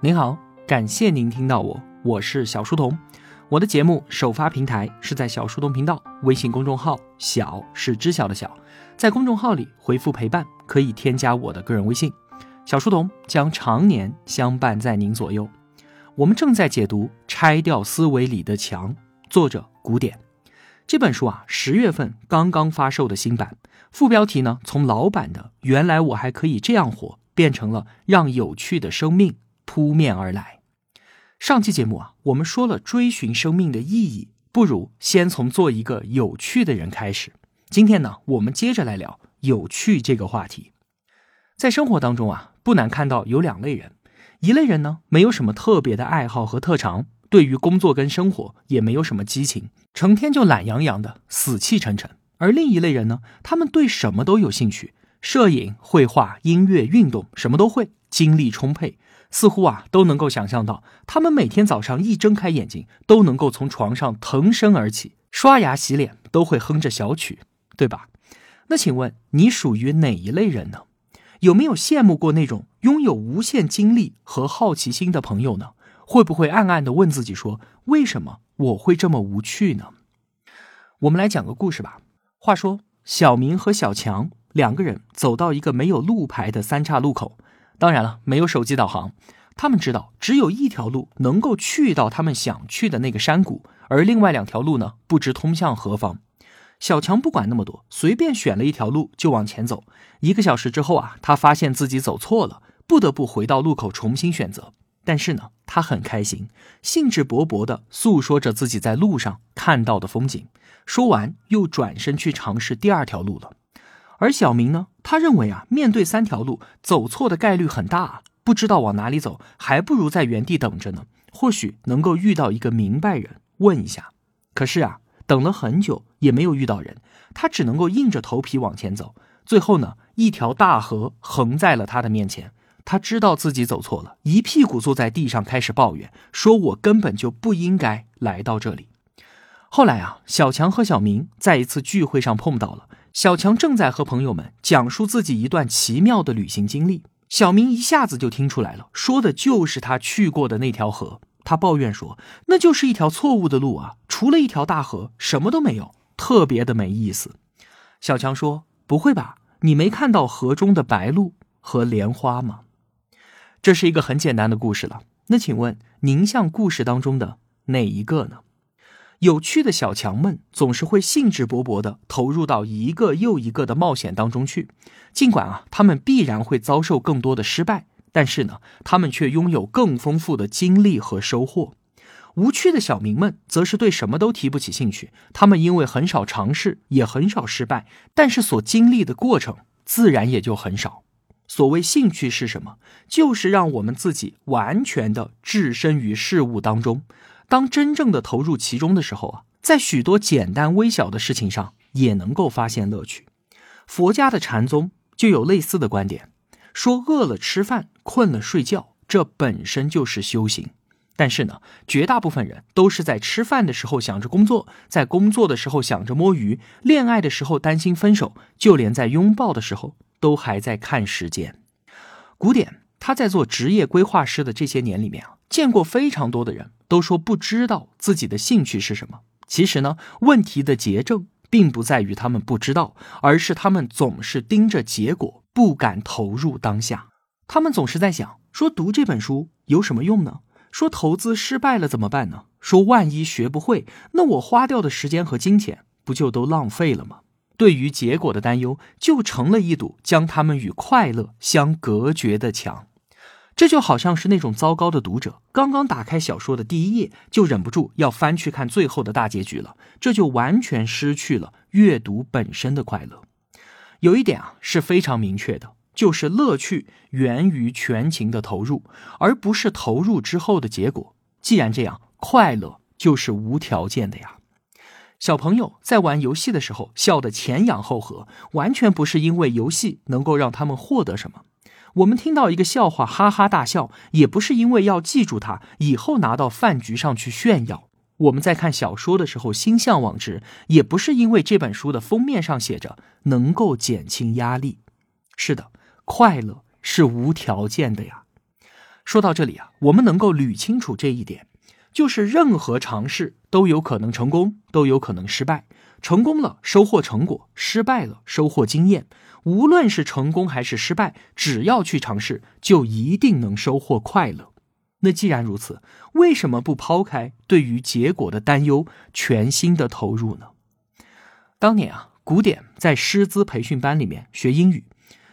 您好，感谢您听到我，我是小书童。我的节目首发平台是在小书童频道微信公众号，小是知晓的小，在公众号里回复陪伴，可以添加我的个人微信。小书童将常年相伴在您左右。我们正在解读《拆掉思维里的墙》，作者古典这本书啊，十月份刚刚发售的新版，副标题呢，从老版的“原来我还可以这样活”变成了“让有趣的生命”。扑面而来。上期节目啊，我们说了追寻生命的意义，不如先从做一个有趣的人开始。今天呢，我们接着来聊有趣这个话题。在生活当中啊，不难看到有两类人，一类人呢，没有什么特别的爱好和特长，对于工作跟生活也没有什么激情，成天就懒洋洋的，死气沉沉；而另一类人呢，他们对什么都有兴趣，摄影、绘画、音乐、运动，什么都会，精力充沛。似乎啊都能够想象到，他们每天早上一睁开眼睛，都能够从床上腾身而起，刷牙洗脸都会哼着小曲，对吧？那请问你属于哪一类人呢？有没有羡慕过那种拥有无限精力和好奇心的朋友呢？会不会暗暗的问自己说，为什么我会这么无趣呢？我们来讲个故事吧。话说，小明和小强两个人走到一个没有路牌的三岔路口。当然了，没有手机导航，他们知道只有一条路能够去到他们想去的那个山谷，而另外两条路呢，不知通向何方。小强不管那么多，随便选了一条路就往前走。一个小时之后啊，他发现自己走错了，不得不回到路口重新选择。但是呢，他很开心，兴致勃勃地诉说着自己在路上看到的风景。说完，又转身去尝试第二条路了。而小明呢？他认为啊，面对三条路，走错的概率很大，不知道往哪里走，还不如在原地等着呢。或许能够遇到一个明白人，问一下。可是啊，等了很久也没有遇到人，他只能够硬着头皮往前走。最后呢，一条大河横在了他的面前，他知道自己走错了，一屁股坐在地上开始抱怨，说我根本就不应该来到这里。后来啊，小强和小明在一次聚会上碰到了。小强正在和朋友们讲述自己一段奇妙的旅行经历，小明一下子就听出来了，说的就是他去过的那条河。他抱怨说：“那就是一条错误的路啊，除了一条大河，什么都没有，特别的没意思。”小强说：“不会吧？你没看到河中的白鹭和莲花吗？”这是一个很简单的故事了。那请问您像故事当中的哪一个呢？有趣的小强们总是会兴致勃勃地投入到一个又一个的冒险当中去，尽管啊，他们必然会遭受更多的失败，但是呢，他们却拥有更丰富的经历和收获。无趣的小明们则是对什么都提不起兴趣，他们因为很少尝试，也很少失败，但是所经历的过程自然也就很少。所谓兴趣是什么？就是让我们自己完全的置身于事物当中。当真正的投入其中的时候啊，在许多简单微小的事情上也能够发现乐趣。佛家的禅宗就有类似的观点，说饿了吃饭，困了睡觉，这本身就是修行。但是呢，绝大部分人都是在吃饭的时候想着工作，在工作的时候想着摸鱼，恋爱的时候担心分手，就连在拥抱的时候都还在看时间。古典他在做职业规划师的这些年里面啊。见过非常多的人都说不知道自己的兴趣是什么。其实呢，问题的结症并不在于他们不知道，而是他们总是盯着结果，不敢投入当下。他们总是在想：说读这本书有什么用呢？说投资失败了怎么办呢？说万一学不会，那我花掉的时间和金钱不就都浪费了吗？对于结果的担忧，就成了一堵将他们与快乐相隔绝的墙。这就好像是那种糟糕的读者，刚刚打开小说的第一页，就忍不住要翻去看最后的大结局了，这就完全失去了阅读本身的快乐。有一点啊是非常明确的，就是乐趣源于全情的投入，而不是投入之后的结果。既然这样，快乐就是无条件的呀。小朋友在玩游戏的时候笑得前仰后合，完全不是因为游戏能够让他们获得什么。我们听到一个笑话，哈哈大笑，也不是因为要记住它，以后拿到饭局上去炫耀。我们在看小说的时候心向往之，也不是因为这本书的封面上写着能够减轻压力。是的，快乐是无条件的呀。说到这里啊，我们能够捋清楚这一点，就是任何尝试都有可能成功，都有可能失败。成功了收获成果，失败了收获经验。无论是成功还是失败，只要去尝试，就一定能收获快乐。那既然如此，为什么不抛开对于结果的担忧，全心的投入呢？当年啊，古典在师资培训班里面学英语，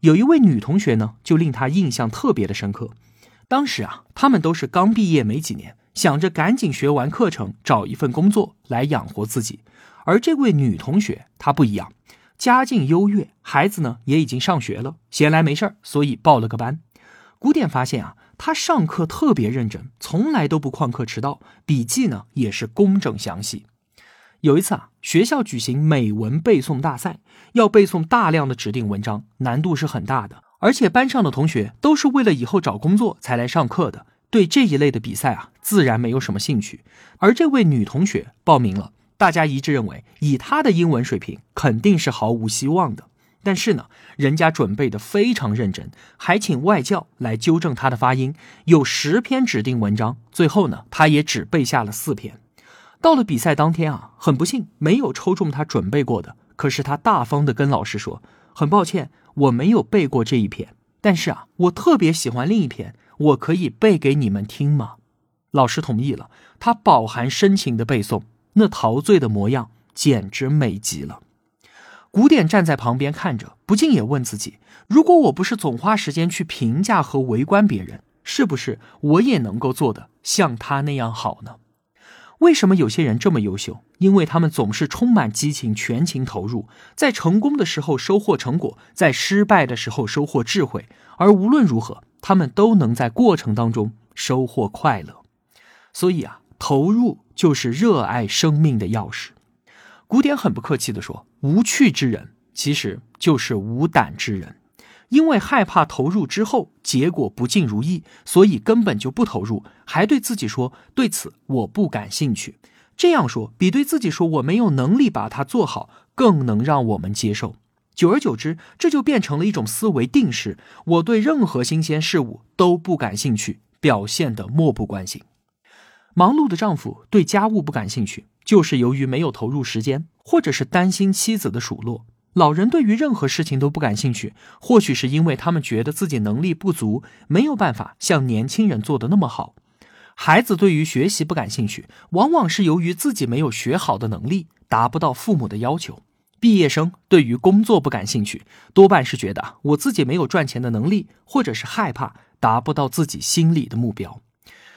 有一位女同学呢，就令他印象特别的深刻。当时啊，他们都是刚毕业没几年，想着赶紧学完课程，找一份工作来养活自己。而这位女同学她不一样，家境优越，孩子呢也已经上学了，闲来没事儿，所以报了个班。古典发现啊，她上课特别认真，从来都不旷课迟到，笔记呢也是工整详细。有一次啊，学校举行美文背诵大赛，要背诵大量的指定文章，难度是很大的。而且班上的同学都是为了以后找工作才来上课的，对这一类的比赛啊，自然没有什么兴趣。而这位女同学报名了，大家一致认为，以他的英文水平，肯定是毫无希望的。但是呢，人家准备的非常认真，还请外教来纠正他的发音。有十篇指定文章，最后呢，他也只背下了四篇。到了比赛当天啊，很不幸没有抽中他准备过的。可是他大方的跟老师说：“很抱歉。”我没有背过这一篇，但是啊，我特别喜欢另一篇，我可以背给你们听吗？老师同意了，他饱含深情的背诵，那陶醉的模样简直美极了。古典站在旁边看着，不禁也问自己：如果我不是总花时间去评价和围观别人，是不是我也能够做的像他那样好呢？为什么有些人这么优秀？因为他们总是充满激情，全情投入，在成功的时候收获成果，在失败的时候收获智慧，而无论如何，他们都能在过程当中收获快乐。所以啊，投入就是热爱生命的钥匙。古典很不客气地说：“无趣之人，其实就是无胆之人。”因为害怕投入之后结果不尽如意，所以根本就不投入，还对自己说对此我不感兴趣。这样说比对自己说我没有能力把它做好更能让我们接受。久而久之，这就变成了一种思维定式：我对任何新鲜事物都不感兴趣，表现的漠不关心。忙碌的丈夫对家务不感兴趣，就是由于没有投入时间，或者是担心妻子的数落。老人对于任何事情都不感兴趣，或许是因为他们觉得自己能力不足，没有办法像年轻人做的那么好。孩子对于学习不感兴趣，往往是由于自己没有学好的能力，达不到父母的要求。毕业生对于工作不感兴趣，多半是觉得我自己没有赚钱的能力，或者是害怕达不到自己心里的目标。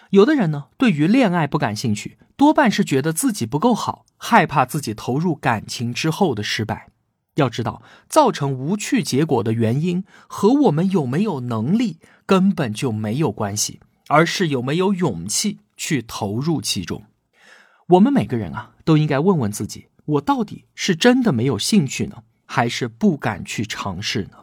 有的人呢，对于恋爱不感兴趣，多半是觉得自己不够好，害怕自己投入感情之后的失败。要知道，造成无趣结果的原因和我们有没有能力根本就没有关系，而是有没有勇气去投入其中。我们每个人啊，都应该问问自己：我到底是真的没有兴趣呢，还是不敢去尝试呢？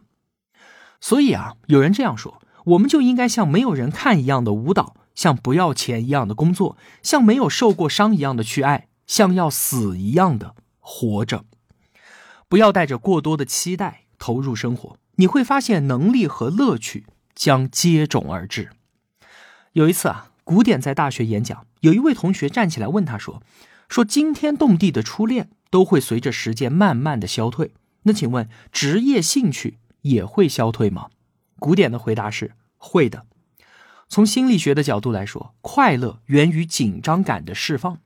所以啊，有人这样说：我们就应该像没有人看一样的舞蹈，像不要钱一样的工作，像没有受过伤一样的去爱，像要死一样的活着。不要带着过多的期待投入生活，你会发现能力和乐趣将接踵而至。有一次啊，古典在大学演讲，有一位同学站起来问他说：“说惊天动地的初恋都会随着时间慢慢的消退，那请问职业兴趣也会消退吗？”古典的回答是：会的。从心理学的角度来说，快乐源于紧张感的释放。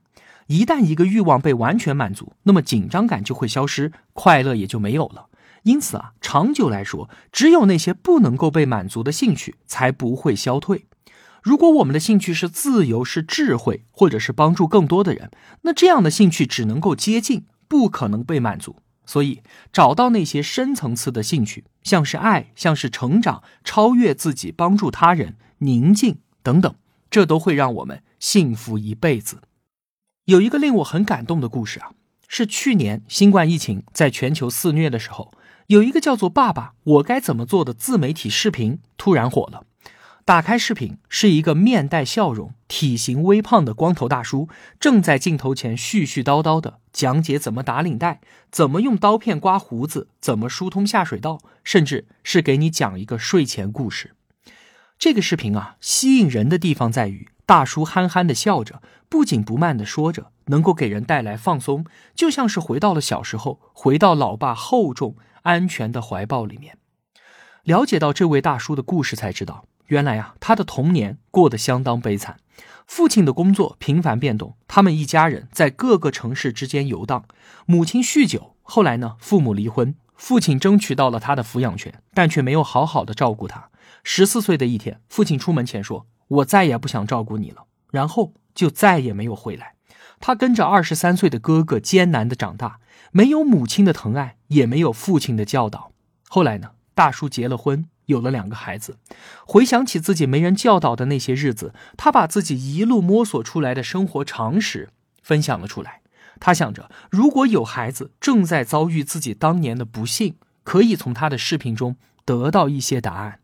一旦一个欲望被完全满足，那么紧张感就会消失，快乐也就没有了。因此啊，长久来说，只有那些不能够被满足的兴趣才不会消退。如果我们的兴趣是自由、是智慧，或者是帮助更多的人，那这样的兴趣只能够接近，不可能被满足。所以，找到那些深层次的兴趣，像是爱，像是成长、超越自己、帮助他人、宁静等等，这都会让我们幸福一辈子。有一个令我很感动的故事啊，是去年新冠疫情在全球肆虐的时候，有一个叫做“爸爸，我该怎么做”的自媒体视频突然火了。打开视频，是一个面带笑容、体型微胖的光头大叔，正在镜头前絮絮叨叨的讲解怎么打领带、怎么用刀片刮胡子、怎么疏通下水道，甚至是给你讲一个睡前故事。这个视频啊，吸引人的地方在于大叔憨憨的笑着，不紧不慢的说着，能够给人带来放松，就像是回到了小时候，回到老爸厚重安全的怀抱里面。了解到这位大叔的故事，才知道原来啊，他的童年过得相当悲惨。父亲的工作频繁变动，他们一家人在各个城市之间游荡。母亲酗酒，后来呢，父母离婚，父亲争取到了他的抚养权，但却没有好好的照顾他。十四岁的一天，父亲出门前说：“我再也不想照顾你了。”然后就再也没有回来。他跟着二十三岁的哥哥艰难的长大，没有母亲的疼爱，也没有父亲的教导。后来呢，大叔结了婚。有了两个孩子，回想起自己没人教导的那些日子，他把自己一路摸索出来的生活常识分享了出来。他想着，如果有孩子正在遭遇自己当年的不幸，可以从他的视频中得到一些答案。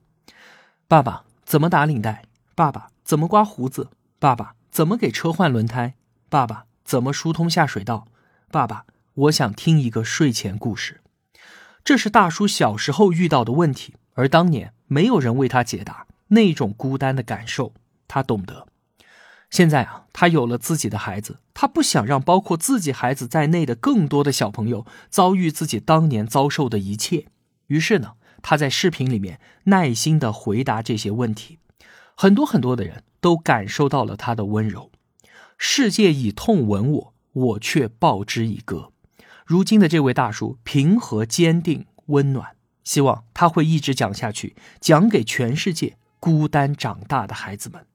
爸爸怎么打领带？爸爸怎么刮胡子？爸爸怎么给车换轮胎？爸爸怎么疏通下水道？爸爸，我想听一个睡前故事。这是大叔小时候遇到的问题。而当年没有人为他解答那种孤单的感受，他懂得。现在啊，他有了自己的孩子，他不想让包括自己孩子在内的更多的小朋友遭遇自己当年遭受的一切。于是呢，他在视频里面耐心的回答这些问题，很多很多的人都感受到了他的温柔。世界以痛吻我，我却报之以歌。如今的这位大叔，平和、坚定、温暖。希望他会一直讲下去，讲给全世界孤单长大的孩子们，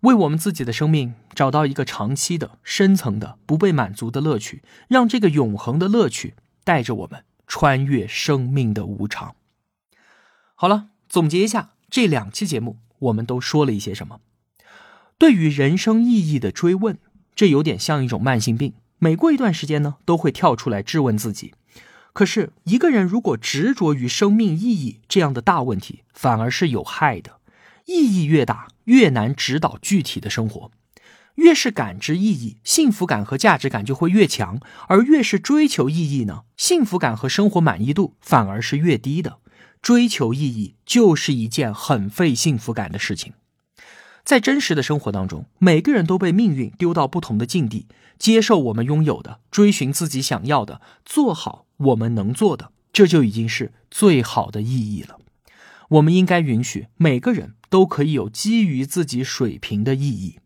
为我们自己的生命找到一个长期的、深层的、不被满足的乐趣，让这个永恒的乐趣带着我们穿越生命的无常。好了，总结一下这两期节目，我们都说了一些什么？对于人生意义的追问，这有点像一种慢性病，每过一段时间呢，都会跳出来质问自己。可是，一个人如果执着于生命意义这样的大问题，反而是有害的。意义越大，越难指导具体的生活；越是感知意义，幸福感和价值感就会越强；而越是追求意义呢，幸福感和生活满意度反而是越低的。追求意义就是一件很费幸福感的事情。在真实的生活当中，每个人都被命运丢到不同的境地，接受我们拥有的，追寻自己想要的，做好。我们能做的，这就已经是最好的意义了。我们应该允许每个人都可以有基于自己水平的意义。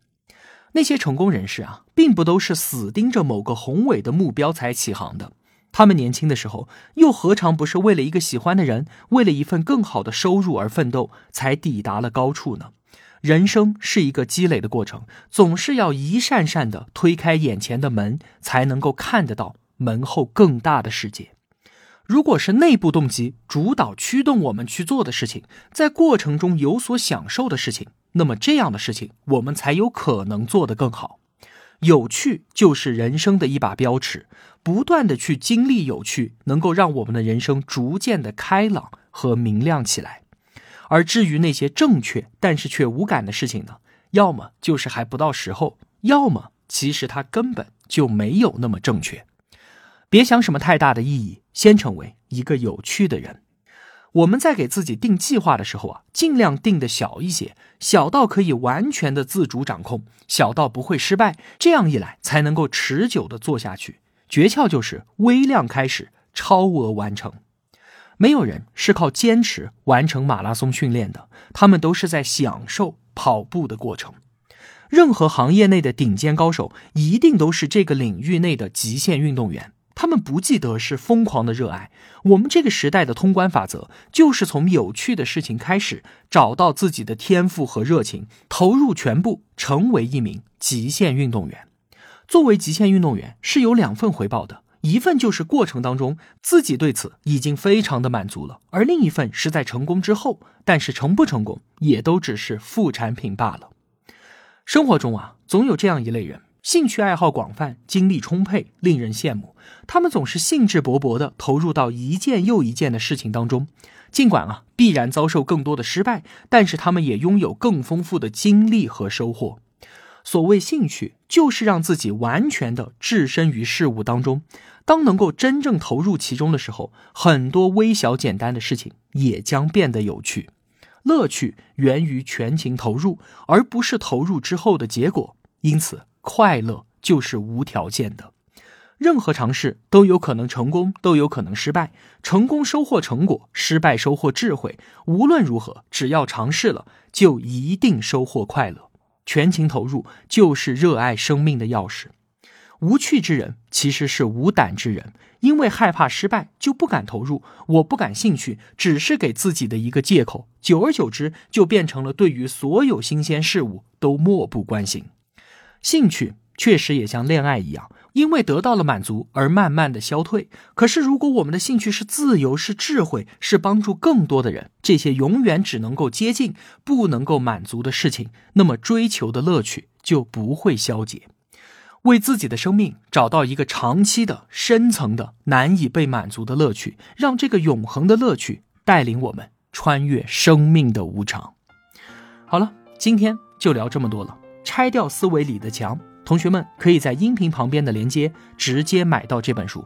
那些成功人士啊，并不都是死盯着某个宏伟的目标才起航的。他们年轻的时候，又何尝不是为了一个喜欢的人，为了一份更好的收入而奋斗，才抵达了高处呢？人生是一个积累的过程，总是要一扇扇的推开眼前的门，才能够看得到。门后更大的世界，如果是内部动机主导驱动我们去做的事情，在过程中有所享受的事情，那么这样的事情我们才有可能做得更好。有趣就是人生的一把标尺，不断的去经历有趣，能够让我们的人生逐渐的开朗和明亮起来。而至于那些正确但是却无感的事情呢，要么就是还不到时候，要么其实它根本就没有那么正确。别想什么太大的意义，先成为一个有趣的人。我们在给自己定计划的时候啊，尽量定的小一些，小到可以完全的自主掌控，小到不会失败。这样一来，才能够持久的做下去。诀窍就是微量开始，超额完成。没有人是靠坚持完成马拉松训练的，他们都是在享受跑步的过程。任何行业内的顶尖高手，一定都是这个领域内的极限运动员。他们不记得是疯狂的热爱。我们这个时代的通关法则，就是从有趣的事情开始，找到自己的天赋和热情，投入全部，成为一名极限运动员。作为极限运动员，是有两份回报的：一份就是过程当中自己对此已经非常的满足了；而另一份是在成功之后，但是成不成功也都只是副产品罢了。生活中啊，总有这样一类人。兴趣爱好广泛，精力充沛，令人羡慕。他们总是兴致勃勃地投入到一件又一件的事情当中，尽管啊必然遭受更多的失败，但是他们也拥有更丰富的经历和收获。所谓兴趣，就是让自己完全的置身于事物当中。当能够真正投入其中的时候，很多微小简单的事情也将变得有趣。乐趣源于全情投入，而不是投入之后的结果。因此，快乐就是无条件的。任何尝试都有可能成功，都有可能失败。成功收获成果，失败收获智慧。无论如何，只要尝试了，就一定收获快乐。全情投入就是热爱生命的钥匙。无趣之人其实是无胆之人，因为害怕失败就不敢投入。我不感兴趣，只是给自己的一个借口。久而久之，就变成了对于所有新鲜事物都漠不关心。兴趣确实也像恋爱一样。因为得到了满足而慢慢的消退。可是，如果我们的兴趣是自由、是智慧、是帮助更多的人，这些永远只能够接近、不能够满足的事情，那么追求的乐趣就不会消解。为自己的生命找到一个长期的、深层的、难以被满足的乐趣，让这个永恒的乐趣带领我们穿越生命的无常。好了，今天就聊这么多了。拆掉思维里的墙。同学们可以在音频旁边的链接直接买到这本书。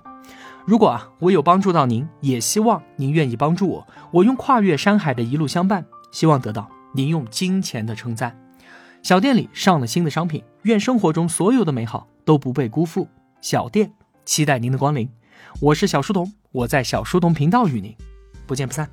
如果啊我有帮助到您，也希望您愿意帮助我。我用跨越山海的一路相伴，希望得到您用金钱的称赞。小店里上了新的商品，愿生活中所有的美好都不被辜负。小店期待您的光临。我是小书童，我在小书童频道与您不见不散。